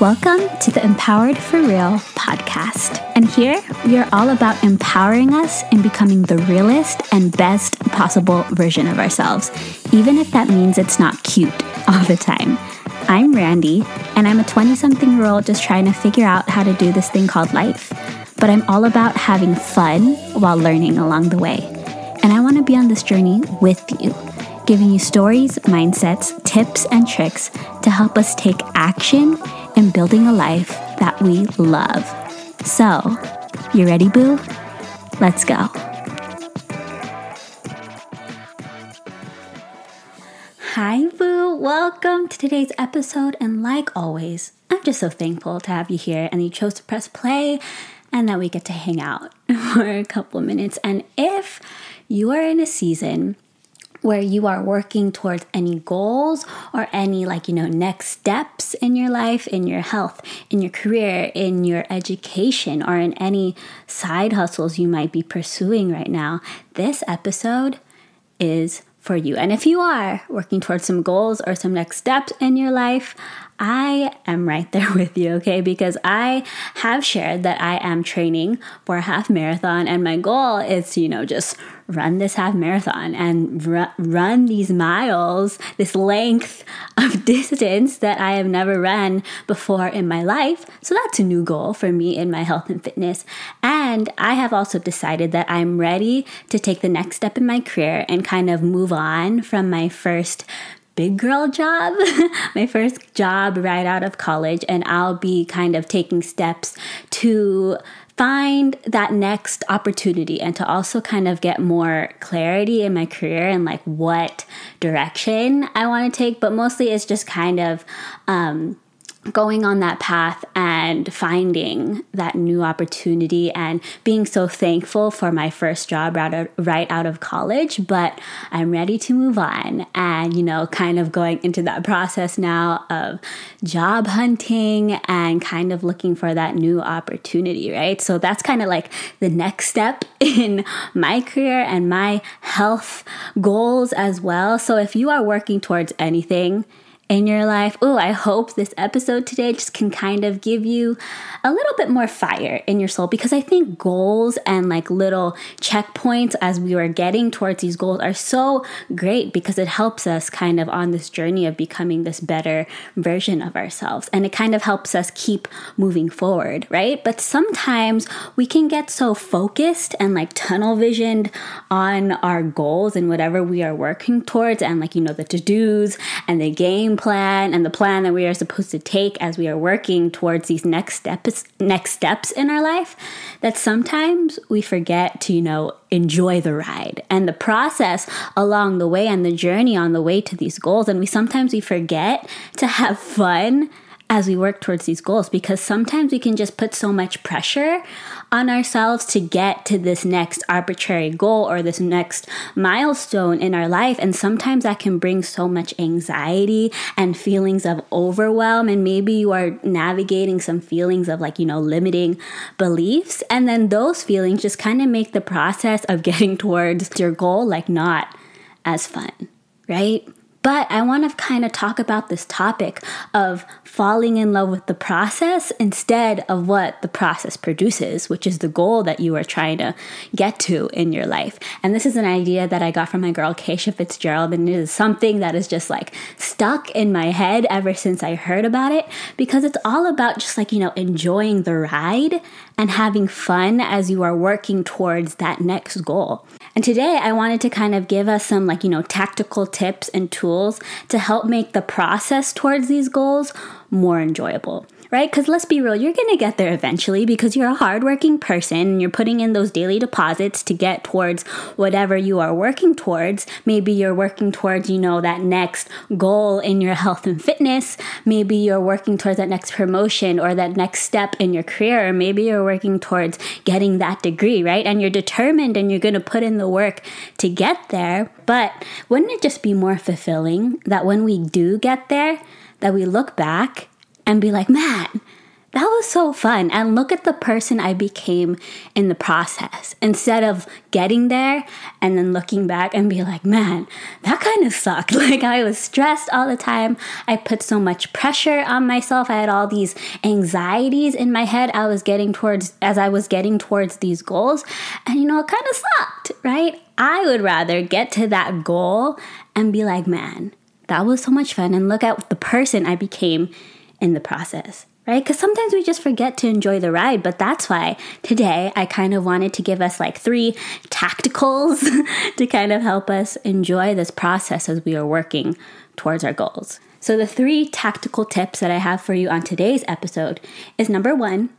Welcome to the Empowered for Real podcast. And here we are all about empowering us in becoming the realest and best possible version of ourselves, even if that means it's not cute all the time. I'm Randy, and I'm a 20 something year old just trying to figure out how to do this thing called life. But I'm all about having fun while learning along the way. And I want to be on this journey with you giving you stories, mindsets, tips, and tricks to help us take action in building a life that we love. So, you ready, boo? Let's go. Hi, boo. Welcome to today's episode. And like always, I'm just so thankful to have you here and you chose to press play and that we get to hang out for a couple minutes. And if you are in a season where you are working towards any goals or any like you know next steps in your life in your health in your career in your education or in any side hustles you might be pursuing right now this episode is for you. And if you are working towards some goals or some next steps in your life I am right there with you, okay? Because I have shared that I am training for a half marathon, and my goal is to, you know, just run this half marathon and r- run these miles, this length of distance that I have never run before in my life. So that's a new goal for me in my health and fitness. And I have also decided that I'm ready to take the next step in my career and kind of move on from my first big girl job, my first job right out of college, and I'll be kind of taking steps to find that next opportunity and to also kind of get more clarity in my career and like what direction I want to take. But mostly it's just kind of um, going on that path and finding that new opportunity and being so thankful for my first job right out, right out of college but i'm ready to move on. And you know kind of going into that process now of job hunting and kind of looking for that new opportunity right? So that's kind of like the next step in my career and my health goals as well. So if you are working towards anything in your life. Oh, I hope this episode today just can kind of give you a little bit more fire in your soul because I think goals and like little checkpoints as we are getting towards these goals are so great because it helps us kind of on this journey of becoming this better version of ourselves and it kind of helps us keep moving forward, right? But sometimes we can get so focused and like tunnel visioned on our goals and whatever we are working towards and like, you know, the to dos and the game plan and the plan that we are supposed to take as we are working towards these next steps next steps in our life that sometimes we forget to you know enjoy the ride and the process along the way and the journey on the way to these goals. And we sometimes we forget to have fun as we work towards these goals because sometimes we can just put so much pressure on ourselves to get to this next arbitrary goal or this next milestone in our life. And sometimes that can bring so much anxiety and feelings of overwhelm. And maybe you are navigating some feelings of like, you know, limiting beliefs. And then those feelings just kind of make the process of getting towards your goal like not as fun, right? But I want to kind of talk about this topic of falling in love with the process instead of what the process produces, which is the goal that you are trying to get to in your life. And this is an idea that I got from my girl Keisha Fitzgerald, and it is something that is just like stuck in my head ever since I heard about it because it's all about just like, you know, enjoying the ride and having fun as you are working towards that next goal. And today I wanted to kind of give us some like, you know, tactical tips and tools to help make the process towards these goals more enjoyable right? Because let's be real, you're going to get there eventually because you're a hardworking person and you're putting in those daily deposits to get towards whatever you are working towards. Maybe you're working towards, you know, that next goal in your health and fitness. Maybe you're working towards that next promotion or that next step in your career. Or maybe you're working towards getting that degree, right? And you're determined and you're going to put in the work to get there. But wouldn't it just be more fulfilling that when we do get there, that we look back and be like, man, that was so fun. And look at the person I became in the process. Instead of getting there and then looking back and be like, man, that kind of sucked. Like I was stressed all the time. I put so much pressure on myself. I had all these anxieties in my head I was getting towards as I was getting towards these goals. And you know, it kind of sucked, right? I would rather get to that goal and be like, man, that was so much fun. And look at the person I became in the process right? Because sometimes we just forget to enjoy the ride, but that's why today I kind of wanted to give us like three tacticals to kind of help us enjoy this process as we are working towards our goals. So, the three tactical tips that I have for you on today's episode is number one,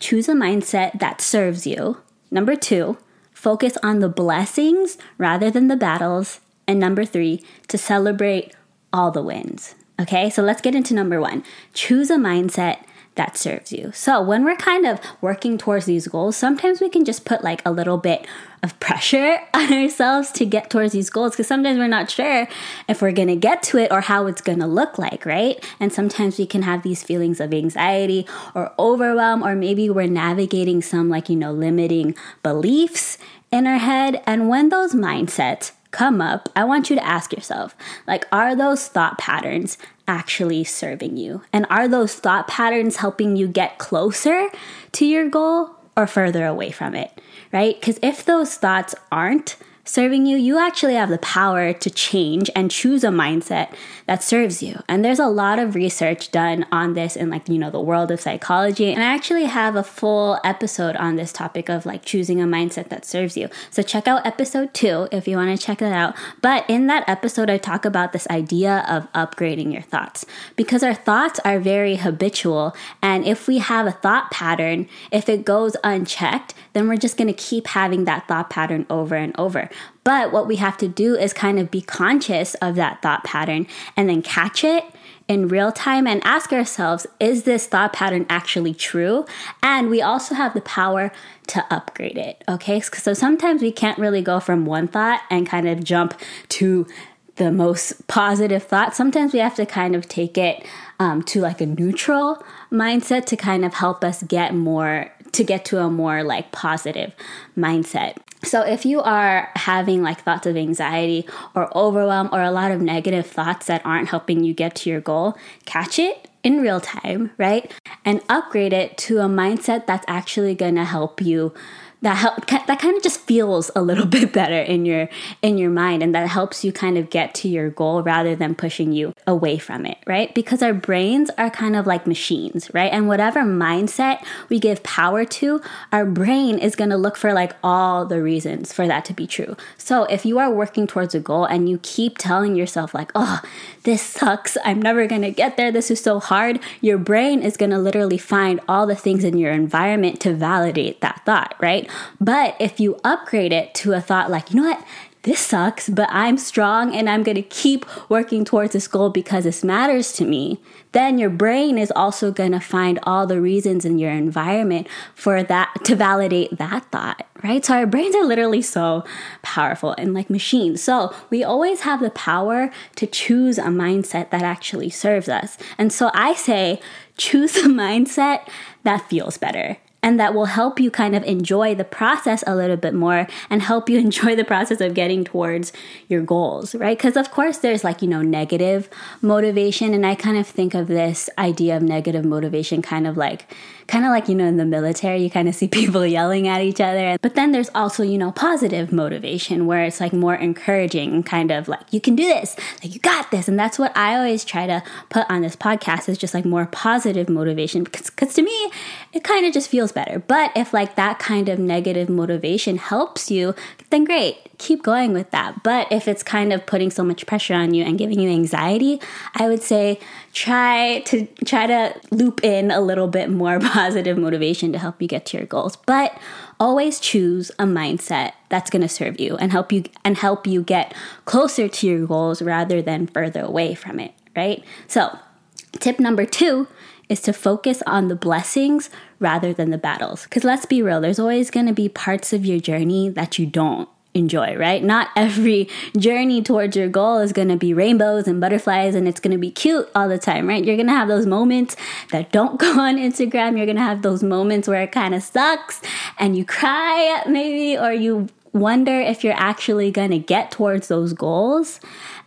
choose a mindset that serves you. Number two, focus on the blessings rather than the battles. And number three, to celebrate all the wins. Okay, so let's get into number one. Choose a mindset that serves you. So, when we're kind of working towards these goals, sometimes we can just put like a little bit of pressure on ourselves to get towards these goals because sometimes we're not sure if we're going to get to it or how it's going to look like, right? And sometimes we can have these feelings of anxiety or overwhelm, or maybe we're navigating some like, you know, limiting beliefs in our head. And when those mindsets come up, I want you to ask yourself like, are those thought patterns actually serving you? And are those thought patterns helping you get closer to your goal or further away from it? Right? Because if those thoughts aren't, serving you, you actually have the power to change and choose a mindset that serves you. And there's a lot of research done on this in like, you know, the world of psychology. And I actually have a full episode on this topic of like choosing a mindset that serves you. So check out episode 2 if you want to check that out. But in that episode I talk about this idea of upgrading your thoughts because our thoughts are very habitual and if we have a thought pattern, if it goes unchecked, then we're just going to keep having that thought pattern over and over. But what we have to do is kind of be conscious of that thought pattern and then catch it in real time and ask ourselves, is this thought pattern actually true? And we also have the power to upgrade it, okay? So sometimes we can't really go from one thought and kind of jump to the most positive thought. Sometimes we have to kind of take it um, to like a neutral mindset to kind of help us get more to get to a more like positive mindset. So, if you are having like thoughts of anxiety or overwhelm or a lot of negative thoughts that aren't helping you get to your goal, catch it in real time, right? And upgrade it to a mindset that's actually gonna help you that help that kind of just feels a little bit better in your in your mind and that helps you kind of get to your goal rather than pushing you away from it right? Because our brains are kind of like machines right? And whatever mindset we give power to our brain is going to look for like all the reasons for that to be true. So if you are working towards a goal and you keep telling yourself like oh this sucks. I'm never going to get there. This is so hard your brain is going to literally find all the things in your environment to validate that thought right but if you upgrade it to a thought like, you know what? This sucks, but I'm strong and I'm going to keep working towards this goal because this matters to me. Then your brain is also going to find all the reasons in your environment for that to validate that thought, right? So our brains are literally so powerful and like machines. So we always have the power to choose a mindset that actually serves us. And so I say, choose a mindset that feels better and that will help you kind of enjoy the process a little bit more and help you enjoy the process of getting towards your goals, right? Because, of course, there's like, you know, negative motivation. And I kind of think of this idea of negative motivation kind of like kind of like, you know, in the military, you kind of see people yelling at each other. But then there's also, you know, positive motivation where it's like more encouraging kind of like, you can do this, like, you got this. And that's what I always try to put on this podcast is just like more positive motivation because, because to me, it kind of just feels better. But if like that kind of negative motivation helps you, then great keep going with that. But if it's kind of putting so much pressure on you and giving you anxiety, I would say try to try to loop in a little bit more positive motivation to help you get to your goals. But always choose a mindset that's going to serve you and help you and help you get closer to your goals rather than further away from it, right? So, tip number 2 is to focus on the blessings rather than the battles. Because let's be real, there's always going to be parts of your journey that you don't enjoy, right? Not every journey towards your goal is going to be rainbows and butterflies and it's going to be cute all the time, right? You're going to have those moments that don't go on Instagram. You're going to have those moments where it kind of sucks and you cry maybe or you wonder if you're actually going to get towards those goals.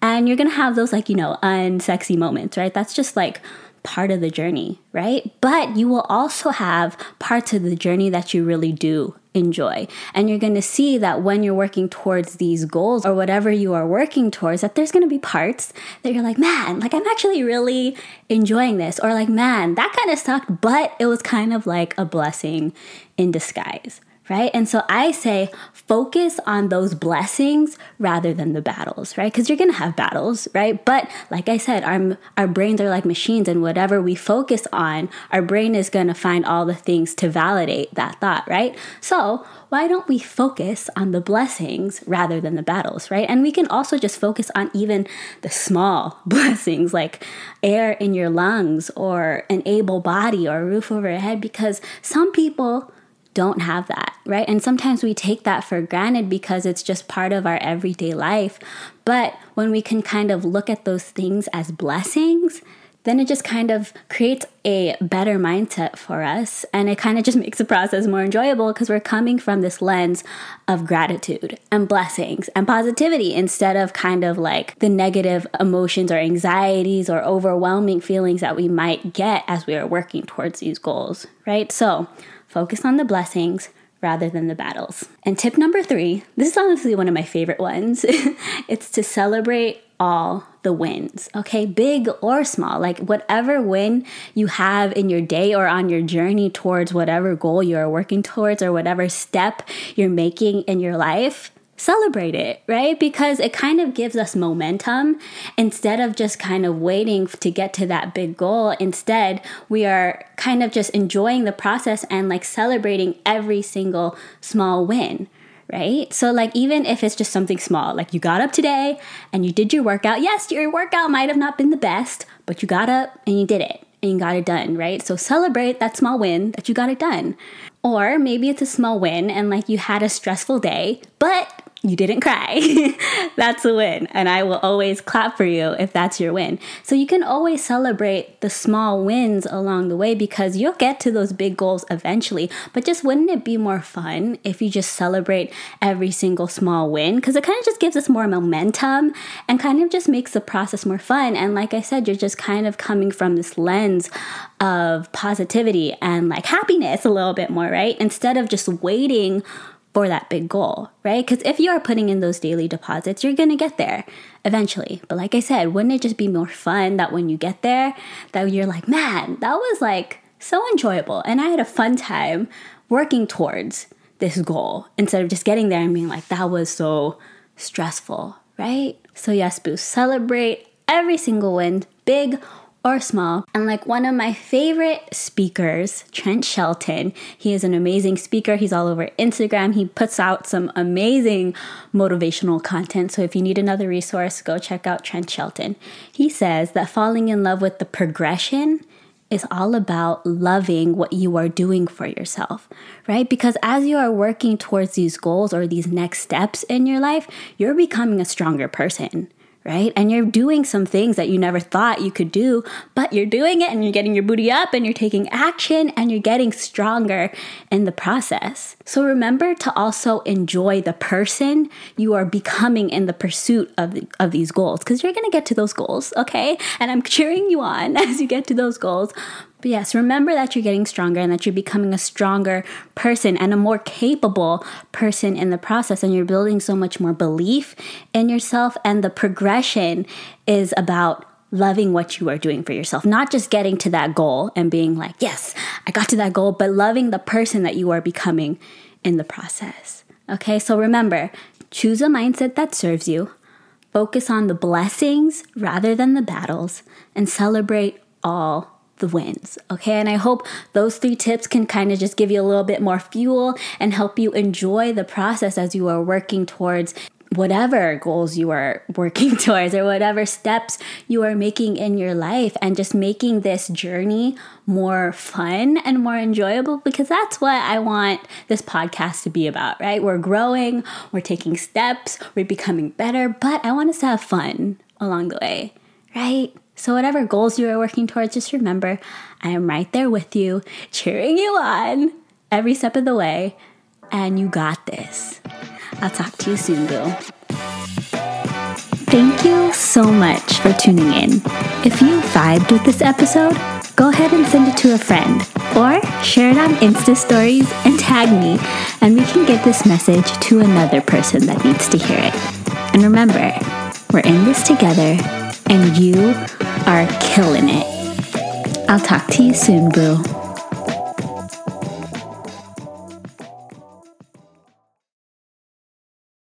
And you're going to have those like, you know, unsexy moments, right? That's just like part of the journey, right? But you will also have parts of the journey that you really do enjoy. And you're going to see that when you're working towards these goals or whatever you are working towards, that there's going to be parts that you're like, man, like I'm actually really enjoying this. Or like, man, that kind of sucked, but it was kind of like a blessing in disguise right? And so I say focus on those blessings rather than the battles, right? Because you're gonna have battles, right? But like I said, our our brains are like machines, and whatever we focus on, our brain is gonna find all the things to validate that thought, right? So why don't we focus on the blessings rather than the battles, right? And we can also just focus on even the small blessings like air in your lungs or an able body or a roof over your head because some people don't have that, right? And sometimes we take that for granted because it's just part of our everyday life. But when we can kind of look at those things as blessings, then it just kind of creates a better mindset for us. And it kind of just makes the process more enjoyable because we're coming from this lens of gratitude and blessings and positivity instead of kind of like the negative emotions or anxieties or overwhelming feelings that we might get as we are working towards these goals, right? So, Focus on the blessings rather than the battles. And tip number three this is honestly one of my favorite ones it's to celebrate all the wins, okay? Big or small, like whatever win you have in your day or on your journey towards whatever goal you're working towards or whatever step you're making in your life, celebrate it, right? Because it kind of gives us momentum instead of just kind of waiting to get to that big goal. Instead, we are kind of just enjoying the process and like celebrating every single small win. Right? So, like, even if it's just something small, like you got up today and you did your workout. Yes, your workout might have not been the best, but you got up and you did it and you got it done, right? So, celebrate that small win that you got it done. Or maybe it's a small win and like you had a stressful day, but you didn't cry. that's a win. And I will always clap for you if that's your win. So you can always celebrate the small wins along the way because you'll get to those big goals eventually. But just wouldn't it be more fun if you just celebrate every single small win? Because it kind of just gives us more momentum and kind of just makes the process more fun. And like I said, you're just kind of coming from this lens of positivity and like happiness a little bit more, right? Instead of just waiting for that big goal, right? Because if you are putting in those daily deposits, you're gonna get there eventually. But like I said, wouldn't it just be more fun that when you get there, that you're like, man, that was like so enjoyable. And I had a fun time working towards this goal instead of just getting there and being like, that was so stressful, right? So, yes, boo, celebrate every single win, big or small. And like one of my favorite speakers, Trent Shelton, he is an amazing speaker. He's all over Instagram. He puts out some amazing motivational content. So if you need another resource, go check out Trent Shelton. He says that falling in love with the progression is all about loving what you are doing for yourself, right? Because as you are working towards these goals or these next steps in your life, you're becoming a stronger person right? And you're doing some things that you never thought you could do, but you're doing it and you're getting your booty up and you're taking action and you're getting stronger in the process. So remember to also enjoy the person you are becoming in the pursuit of, of these goals because you're going to get to those goals, okay? And I'm cheering you on as you get to those goals. But yes, remember that you're getting stronger and that you're becoming a stronger person and a more capable person in the process. And you're building so much more belief in yourself. And the progression is about loving what you are doing for yourself, not just getting to that goal and being like, yes, I got to that goal, but loving the person that you are becoming in the process. Okay, so remember, choose a mindset that serves you, focus on the blessings rather than the battles, and celebrate all the wins. Okay. And I hope those three tips can kind of just give you a little bit more fuel and help you enjoy the process as you are working towards whatever goals you are working towards or whatever steps you are making in your life and just making this journey more fun and more enjoyable because that's what I want this podcast to be about, right? We're growing, we're taking steps, we're becoming better, but I want us to have fun along the way, right? So, whatever goals you are working towards, just remember I am right there with you, cheering you on every step of the way, and you got this. I'll talk to you soon, Boo. Thank you so much for tuning in. If you vibed with this episode, go ahead and send it to a friend or share it on Insta stories and tag me, and we can get this message to another person that needs to hear it. And remember, we're in this together, and you are killing it. I'll talk to you soon, boo.